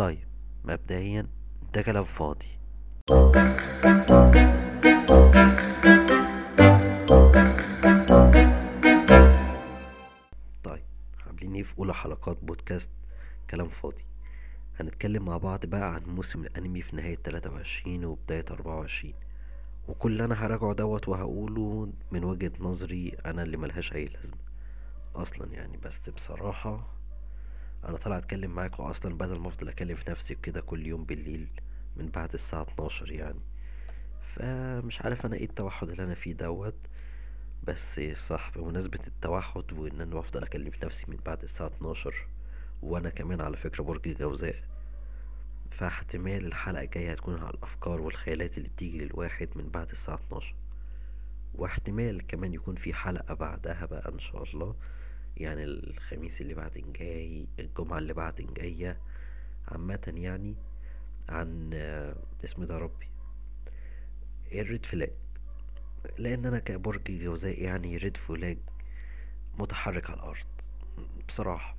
طيب مبدئيا ده كلام فاضي. طيب عاملين إيه في أولى حلقات بودكاست كلام فاضي. هنتكلم مع بعض بقى عن موسم الأنمي في نهاية 23 وبداية 24 وكل اللي أنا هراجعه دوت وهقوله من وجهة نظري أنا اللي ملهاش أي لازمة. أصلا يعني بس بصراحة أنا طالع أتكلم معاكم أصلا بدل ما أفضل اكلف نفسي كده كل يوم بالليل من بعد الساعة 12 يعني. فمش عارف أنا إيه التوحد اللي أنا فيه دوت. بس صح بمناسبة التوحد وإن أنا بفضل اكلف نفسي من بعد الساعة 12 وأنا كمان على فكرة برج جوزاء فاحتمال الحلقة الجاية هتكون على الأفكار والخيالات اللي بتيجي للواحد من بعد الساعة 12 واحتمال كمان يكون في حلقة بعدها بقى إن شاء الله. يعني الخميس اللي بعد جاي الجمعة اللي بعد جاية عامة يعني عن آه، اسم ده ربي. ال red flag؟ لأن أنا كبرج جوزاء يعني red flag متحرك على الأرض بصراحة.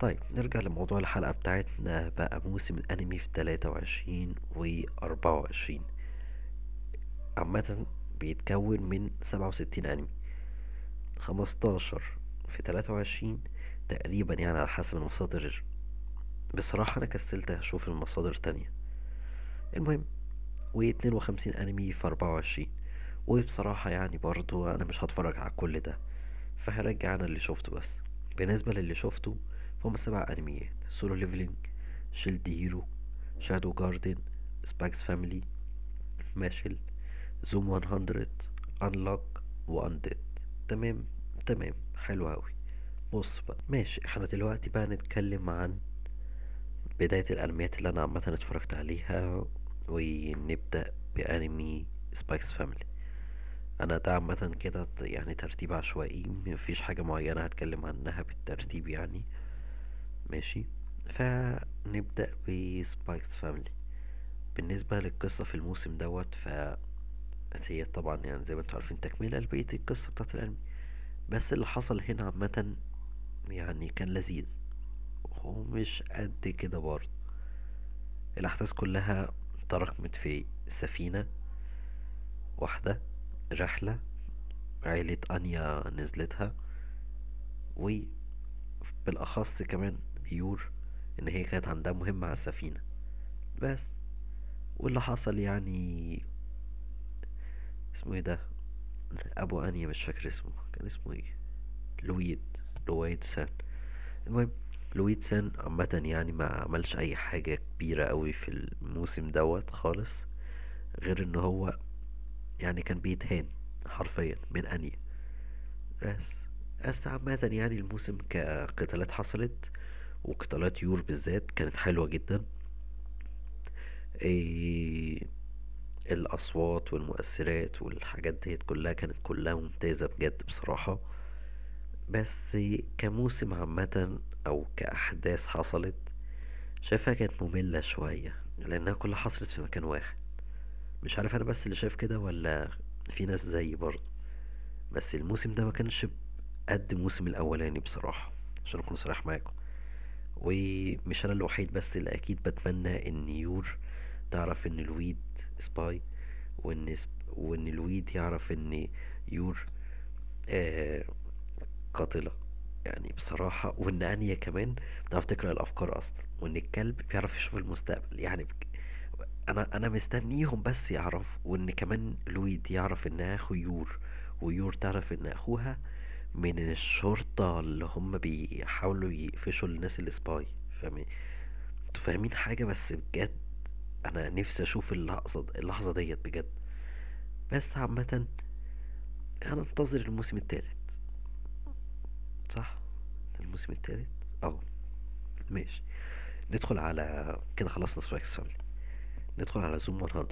طيب نرجع لموضوع الحلقة بتاعتنا بقى موسم الأنمي في 23 و 24 عامة بيتكون من 67 أنمي. 15 في 23 تقريبا يعني على حسب المصادر. بصراحة أنا كسلت أشوف المصادر تانية. المهم و 52 أنمي في 24 وبصراحة يعني برضو أنا مش هتفرج على كل ده. فهرجع أنا اللي شفته بس. بالنسبة للي شفته فهم سبع أنميات. Solo Leveling Shield Hero Shadow Garden Spy x Family Mashle Zom 100 Unluck و Undead تمام تمام. حلو أوي. بص بقى ماشي إحنا دلوقتي بقى نتكلم عن بداية الأنميات اللي أنا عامة اتفرجت عليها ونبدأ بأنمي Spy x Family أنا ده عامة كده يعني ترتيب عشوائي مفيش حاجة معينة هتكلم عنها بالترتيب يعني. ماشي فنبدأ ب Spy x Family بالنسبة للقصة في الموسم دوت ف هي طبعا يعني زي ما أنتوا عارفين تكملة لبقية القصة بتاعت الأنمي. بس اللي حصل هنا عامة يعني كان لذيذ. ومش قد كده برضه. الأحداث كلها تراكمت في سفينة واحدة رحلة عيلة أنيا نزلتها وبالأخص كمان يور إن هي كانت عندها مهمة على السفينة. بس واللي حصل يعني اسمه إيه ده؟ أبو أنيا مش فاكر اسمه. كان اسمه إيه؟ لويد لويد سان. المهم لويد سان عامة يعني ما عملش أي حاجة كبيرة أوي في الموسم دوت خالص غير إن هو يعني كان بيتهان حرفيا من أنيا بس بس عامة يعني الموسم كقتالات حصلت وقتالات يور بالذات كانت حلوة جدا. إيه الأصوات والمؤثرات والحاجات ديت كلها كانت كلها ممتازة بجد بصراحة. بس كموسم عامة أو كأحداث حصلت شايفها كانت مملة شوية لأنها كلها حصلت في مكان واحد. مش عارف أنا بس اللي شايف كده ولا في ناس زيي برضه. بس الموسم ده ما كانش قد الموسم الأولاني بصراحة عشان أكون صريح معاكم. ومش أنا الوحيد بس اللي أكيد بتمنى إن يور تعرف إن لويد spy وإن سب... وإن لويد يعرف إن يور آه قاتلة. يعني بصراحة وإن أنيا كمان بتعرف تقرأ الأفكار أصلا وإن الكلب بيعرف يشوف المستقبل. يعني بك... أنا أنا مستنيهم بس يعرف وإن كمان لويد يعرف إن أخو يور ويور تعرف إن أخوها من الشرطة اللي هم بيحاولوا يقفشوا الناس اللي spy فاهمين فاهمين حاجة؟ بس بجد أنا نفسي أشوف اللحظة اللحظة ديت بجد. بس عامة أنا انتظر الموسم التالت. صح؟ الموسم التالت؟ أه. ماشي. ندخل على كده خلصنا Spy x Family ندخل على Zom 100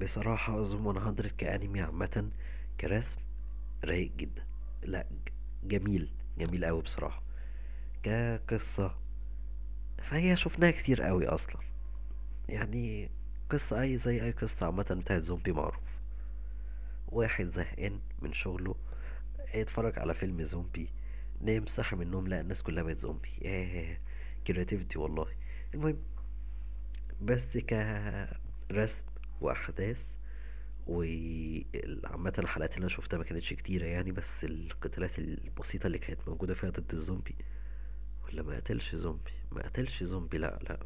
بصراحة Zom 100 كأنمي عامة كرسم رايق جدا. لا جميل جميل قوي بصراحة. كقصة فهي شفناها كتير قوي أصلا. يعني قصة أي زي أي قصة عامة بتاعت زومبي معروف. واحد زهقان من شغله اتفرج على فيلم زومبي نام صحي من النوم لقى الناس كلها بقت زومبي. ياه creativity والله. المهم بس كرسم وأحداث وعامة الحلقات اللي أنا شفتها ما كانتش كتيرة يعني بس القتالات البسيطة اللي كانت موجودة فيها ضد الزومبي. ولا ما قتلش زومبي؟ ما قتلش زومبي لا لا.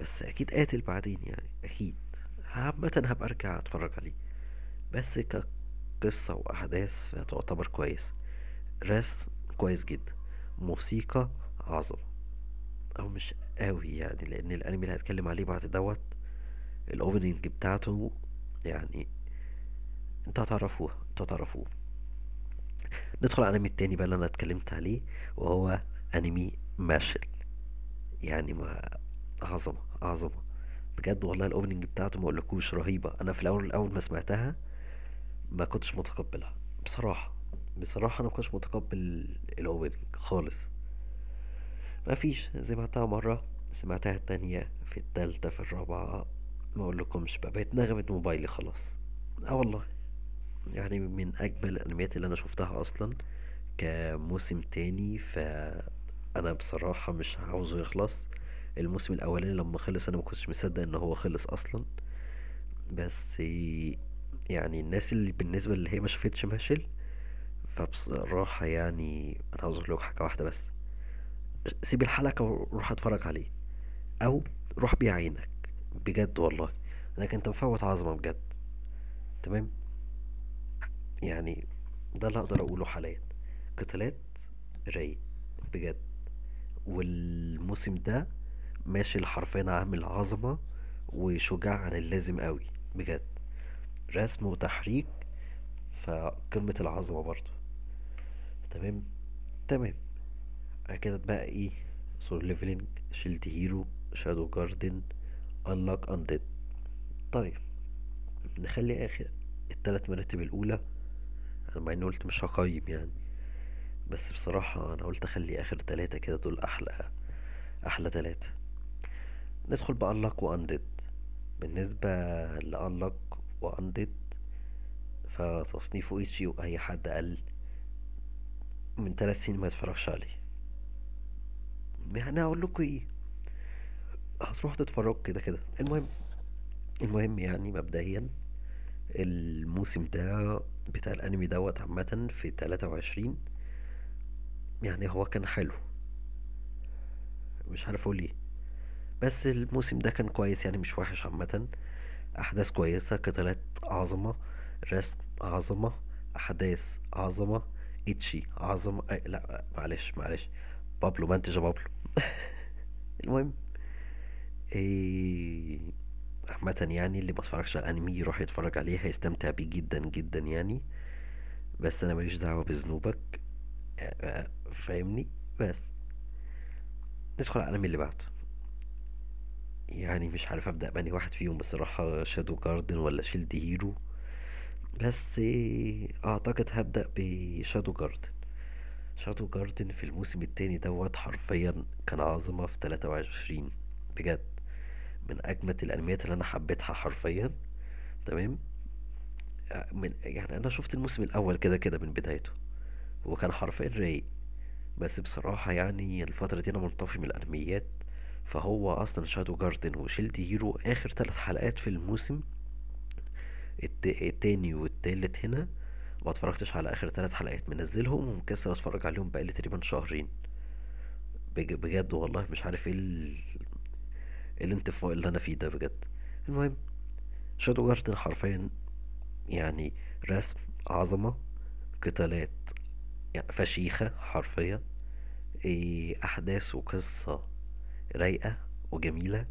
بس أكيد قاتل بعدين يعني أكيد. عامة هبقى أرجع أتفرج عليه. بس كقصة وأحداث فتعتبر كويس. رسم كويس جدا. موسيقى عظمة. أو مش قوي يعني لأن الأنمي اللي هتكلم عليه بعد دوت الاوبننج بتاعته يعني أنتوا هتعرفوها أنتوا هتعرفوه. ندخل على الأنمي التاني بقى اللي أنا اتكلمت عليه وهو أنمي ماشل. يعني ما عظمة عظمة. بجد والله ال opening بتاعته ما أقولكوش رهيبة. أنا في الأول اول ما سمعتها ما كنتش متقبلها. بصراحة بصراحة أنا ما كنتش متقبل ال opening خالص. ما فيش. سمعتها مرة سمعتها التانية في التالتة في الرابعة. ما أقولكمش بقى. بقت نغمة موبايلي خلاص. آه والله. يعني من أجمل الأنميات اللي أنا شفتها أصلا كموسم تاني. فأنا بصراحة مش عاوزه يخلص. الموسم الأولاني لما خلص أنا ما كنتش مصدق إن هو خلص أصلا. بس يعني الناس اللي بالنسبة اللي هي ما شافتش ماشل فبصراحة يعني أنا عاوز أقول لك حاجة واحدة بس. سيب الحلقة وروح اتفرج عليه. أو روح بيه عينك. بجد والله. لكن أنت مفوت عظمة بجد. تمام؟ يعني ده اللي أقدر أقوله حاليا. قتالات رايق بجد. والموسم ده ماشي حرفيا عامل عظمة وشجاع عن اللازم قوي بجد. رسم وتحريك فقمة العظمة برضو. تمام؟ تمام. كده بقى إيه؟ Solo Leveling Shield Hero Shadow Garden Unluck Undead طيب نخلي آخر التلات مراتب الأولى. أنا مع إني قلت مش هقيم يعني. بس بصراحة أنا قلت أخلي آخر تلاتة كده دول أحلى أحلى تلاتة. ندخل ب Unluck و Undead بالنسبة ل Unluck و Undead فتصنيفه ecchi وأي حد قال من تلات سنين ما يتفرجش عليه. يعني هقول لكم إيه؟ هتروح تتفرج كده كده. المهم المهم يعني مبدئيا الموسم ده بتاع الأنمي دوت عامة في تلاتة وعشرين يعني هو كان حلو. مش عارف أقول إيه. بس الموسم ده كان كويس يعني مش وحش عامة. أحداث كويسة قتالات عظمة رسم عظمة أحداث عظمة اتشي عظمة أي لا معلش معلش. بابلو منتج يا بابلو. المهم إيه عامة يعني اللي ما اتفرجش على الأنمي يروح يتفرج عليه هيستمتع بيه جدا جدا يعني. بس أنا ماليش دعوة بذنوبك. آه، فاهمني؟ بس. ندخل على الأنمي اللي بعده. يعني مش عارف أبدأ باني واحد فيهم بصراحة شادو جاردن ولا شيلد هيرو. بس أعتقد هبدأ بشادو جاردن. Shadow Garden في الموسم التاني دوت حرفيا كان عظمة في تلاتة وعشرين. بجد من أجمد الأنميات اللي أنا حبيتها حرفيا. تمام؟ من يعني أنا شفت الموسم الأول كده كده من بدايته. وكان حرفيا رايق. بس بصراحة يعني الفترة دي أنا منطفي من الأنميات فهو أصلا Shadow Garden و Shield Hero آخر ثلاث حلقات في الموسم الت- التاني والتالت هنا ما اتفرجتش على آخر ثلاث حلقات منزلهم ومكسر أتفرج عليهم بقالي تقريبا شهرين. بج- بجد والله مش عارف إيه ال- إيه الانطفاء اللي أنا فيه ده بجد. المهم Shadow Garden حرفيا يعني رسم عظمة قتالات يعني فشيخة حرفيا إيه أحداث وقصة رايقة وجميلة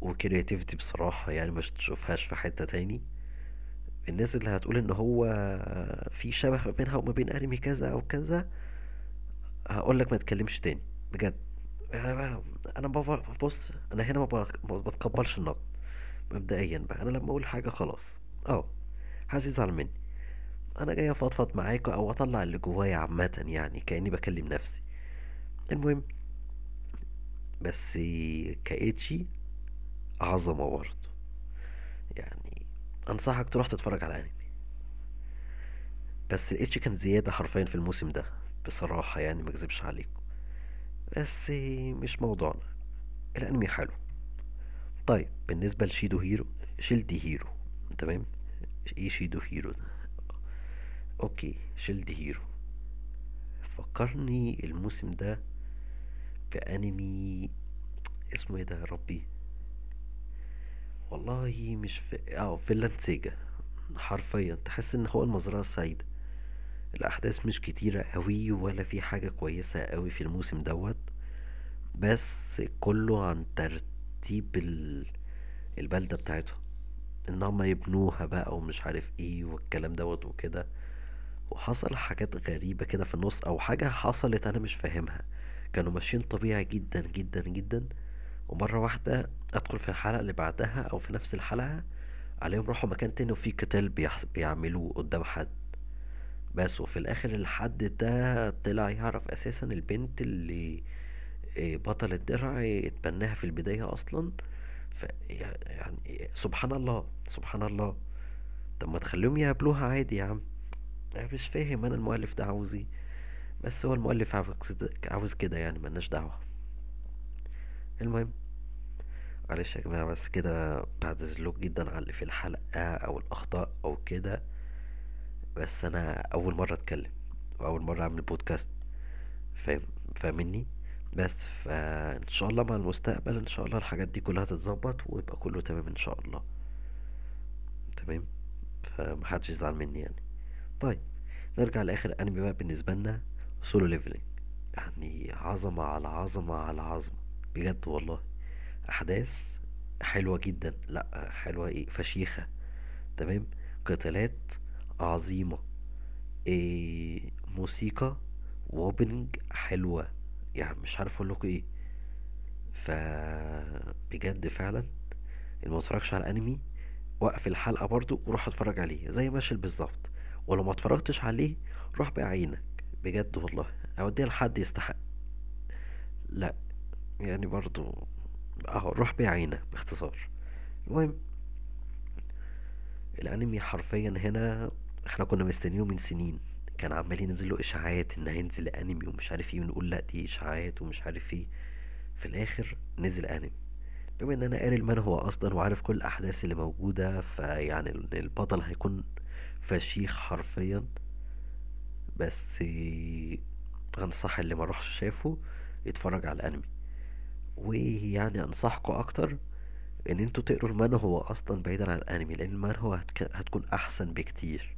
و creativity بصراحة يعني مش تشوفهاش في حتة تاني. الناس اللي هتقول إن هو في شبه ما بينها وما بين انمي كذا أو كذا هقول لك ما تتكلمش تاني بجد. أنا بص أنا هنا ما بتقبلش النقد مبدئيا بقى. أنا لما أقول حاجة خلاص. آه محدش يزعل مني. أنا جاي أفضفض معاكوا أو أطلع اللي جوايا عامة يعني كأني بكلم نفسي. المهم بس كايتشي عظمة برضه. يعني أنصحك تروح تتفرج على أنمي. بس ال ecchi كان زيادة حرفيا في الموسم ده بصراحة يعني ما أكذبش عليكم. بس مش موضوعنا. الأنمي حلو. طيب بالنسبة ل Shido Hero Shield Hero تمام؟ إيه Shido Hero ده؟ أوكي Shield Hero. فكرني الموسم ده بأنمي اسمه إيه ده يا ربي؟ والله مش في آه Vinland Saga. حرفيا تحس إن هو المزرعة السعيدة الأحداث مش كتيرة قوي ولا في حاجة كويسة قوي في الموسم دوت. بس كله عن ترتيب ال... البلدة بتاعتهم. إن هما يبنوها بقى ومش عارف إيه والكلام دوت وكده. وحصل حاجات غريبة كده في النص أو حاجة حصلت أنا مش فاهمها. كانوا ماشيين طبيعي جدا جدا جدا. ومرة واحدة أدخل في الحلقة اللي بعدها أو في نفس الحلقة عليهم راحوا مكان تاني وفي قتال. بيعملوه قدام حد. بس وفي الآخر الحد ده طلع يعرف أساسا البنت اللي إيه، بطل الدرع اتبناها في البداية أصلا. ف يعني سبحان الله سبحان الله. طب ما تخليهم يقابلوها عادي يا عم. أنا مش فاهم أنا المؤلف ده عاوز إيه. بس هو المؤلف عاوز كده يعني ملناش دعوة. المهم معلش يا جماعة بس كده بعتذرلك جدا على اللي في الحلقة أو الأخطاء أو كده بس أنا أول مرة أتكلم وأول مرة أعمل بودكاست فاهم؟ فاهمني؟ بس فإن شاء الله مع المستقبل إن شاء الله الحاجات دي كلها تتظبط ويبقى كله تمام إن شاء الله. تمام؟ فمحدش يزعل مني يعني. طيب نرجع لآخر أنمي بقى بالنسبة لنا. Solo Leveling. يعني عظمة على عظمة على عظمة. بجد والله. أحداث حلوة جدا. لا حلوة إيه؟ فشيخة. تمام؟ قتالات عظيمة. إيه موسيقى و opening حلوة. يعني مش عارف أقول لكم إيه. ف بجد فعلا اللي ما أتفرجش على أنمي وقف الحلقة برضو وروح أتفرج عليه. زي ماشل بالظبط. ولو ما اتفرجتش عليه روح بعينك. بجد والله. أوديها لحد يستحق. لا يعني برضو أهو روح بعينك باختصار. المهم الأنمي حرفيا هنا إحنا كنا مستنيينه من سنين. كان عمال ينزل له إشاعات إن هينزل أنمي ومش عارف إيه ونقول لأ دي إشاعات ومش عارف إيه. في الآخر نزل أنمي. بما إن أنا قاري هو أصلا وعارف كل الأحداث اللي موجودة فيعني البطل هيكون فشيخ حرفيا. بس أنصح اللي ما روحش شافه يتفرج على الأنمي. ويعني أنصحكم أكتر إن أنتوا تقروا هو أصلا بعيدا عن الأنمي لأن هو هتكون أحسن بكتير.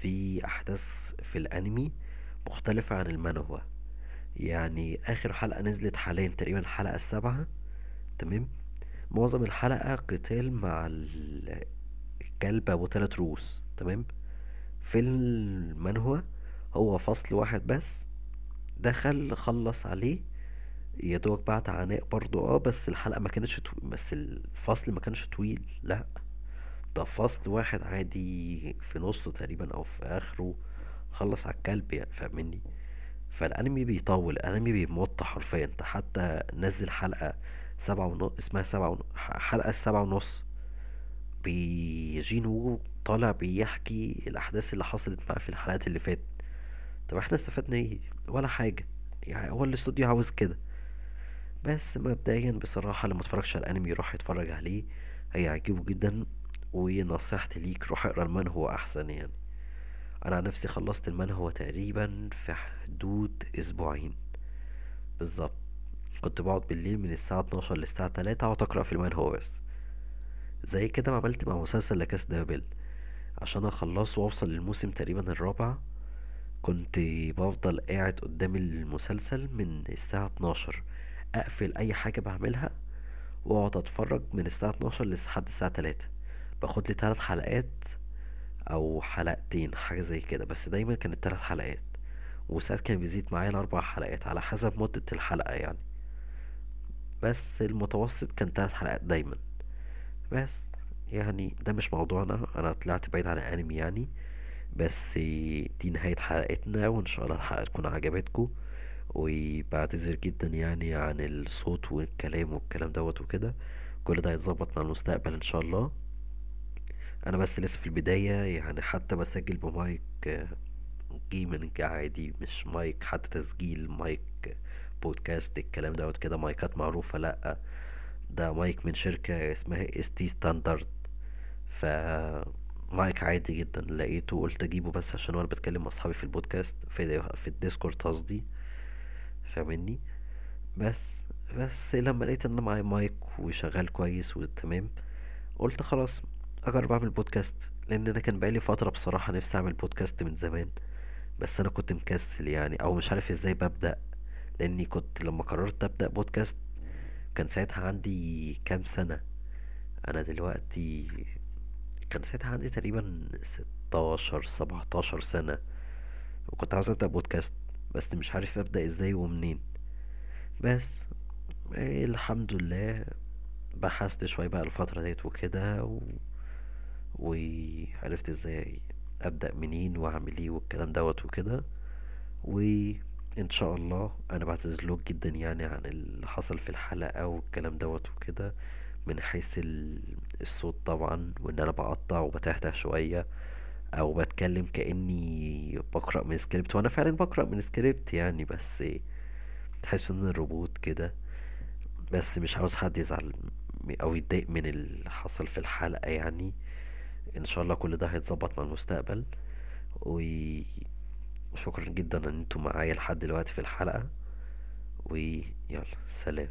في أحداث في الأنمي مختلفة عن المانهوا. يعني آخر حلقة نزلت حاليا تقريبا الحلقة السابعة تمام؟ معظم الحلقة قتال مع الكلب أبو تلات روس تمام؟ في المانهوا هو فصل واحد بس دخل خلص عليه. يا دوبك بعت عناء برضو آه بس الحلقة ما كانتش طو... بس الفصل ما كانش طويل لأ. ده فصل واحد عادي في نصه تقريبا أو في آخره خلص على الكلب يعني فاهمني؟ فالأنمي بيطول الأنمي بيمط حرفيا. أنت حتى نزل حلقة سبعة ونص اسمها سبعة ونص حلقة سبعة ونص. بيجينو طالع بيحكي الأحداث اللي حصلت معاه في الحلقات اللي فاتت. طب إحنا استفدنا إيه؟ ولا حاجة. يعني هو الاستوديو عاوز كده. بس مبدئيا بصراحة لما اتفرجش على الانمي روح يتفرج عليه هيعجبه جدا ونصيحتي ليك روح اقرأ المانهوا احسن يعني. أنا عن نفسي خلصت المانهوا تقريبا في حدود أسبوعين. بالظبط. كنت بقعد بالليل من الساعة 12 للساعة 3 أقعد أقرأ في المانهوا بس. زي كده ما عملت مع مسلسل لاكاس دابل عشان أخلصه وأوصل للموسم تقريبا الرابع كنت بفضل قاعد قدام المسلسل من الساعة 12 أقفل أي حاجة بعملها وأقعد أتفرج من الساعة 12 لحد الساعة 3 باخد لي ثلاث حلقات أو حلقتين حاجة زي كده بس دايما كانت ثلاث حلقات. وساعات كان بيزيد معايا لاربع حلقات على حسب مدة الحلقة يعني. بس المتوسط كان ثلاث حلقات دايما. بس يعني ده مش موضوعنا أنا طلعت بعيد عن الأنمي يعني. بس دي نهاية حلقتنا وإن شاء الله الحلقة تكون عجبتكم وبعتذر جدا يعني عن الصوت والكلام والكلام دوت وكده. كل ده هيتظبط مع المستقبل إن شاء الله. أنا بس لسه في البداية يعني حتى بسجل ب mic gaming عادي مش مايك حتى تسجيل مايك بودكاست الكلام دوت كده مايكات معروفة لأ ده مايك من شركة اسمها ST Standard ف مايك عادي جدا. لقيته قلت أجيبه بس عشان وأنا بتكلم مع أصحابي في البودكاست في في ال Discord قصدي. فاهمني؟ بس بس لما لقيت إن أنا معايا مايك وشغال كويس وتمام قلت خلاص أجرب أعمل بودكاست لأن أنا كان بقالي فترة بصراحة نفسي أعمل بودكاست من زمان. بس أنا كنت مكسل يعني أو مش عارف إزاي ببدأ لأني كنت لما قررت أبدأ بودكاست كان ساعتها عندي كام سنة. أنا دلوقتي كان ساعتها عندي تقريبا ستاشر سبعتاشر سنة. وكنت عاوز أبدأ بودكاست بس مش عارف أبدأ إزاي ومنين. بس إيه الحمد لله بحثت شوية بقى الفترة ديت وكده و... وعرفت إزاي أبدأ منين وأعمل إيه والكلام دوت وكده. وإن شاء الله أنا بعتذرلك جدا يعني عن اللي حصل في الحلقة والكلام دوت وكده. من حيث ال- الصوت طبعا وإن أنا بقطع وبتهته شوية أو بتكلم كأني بقرأ من سكريبت وأنا فعلا بقرأ من سكريبت يعني بس تحس إن الروبوت كده بس مش عاوز حد يزعل أو يتضايق من اللي حصل في الحلقة يعني. إن شاء الله كل ده هيتظبط مع المستقبل. وشكرا جدا إن أنتوا معايا لحد دلوقتي في الحلقة. ويلا سلام.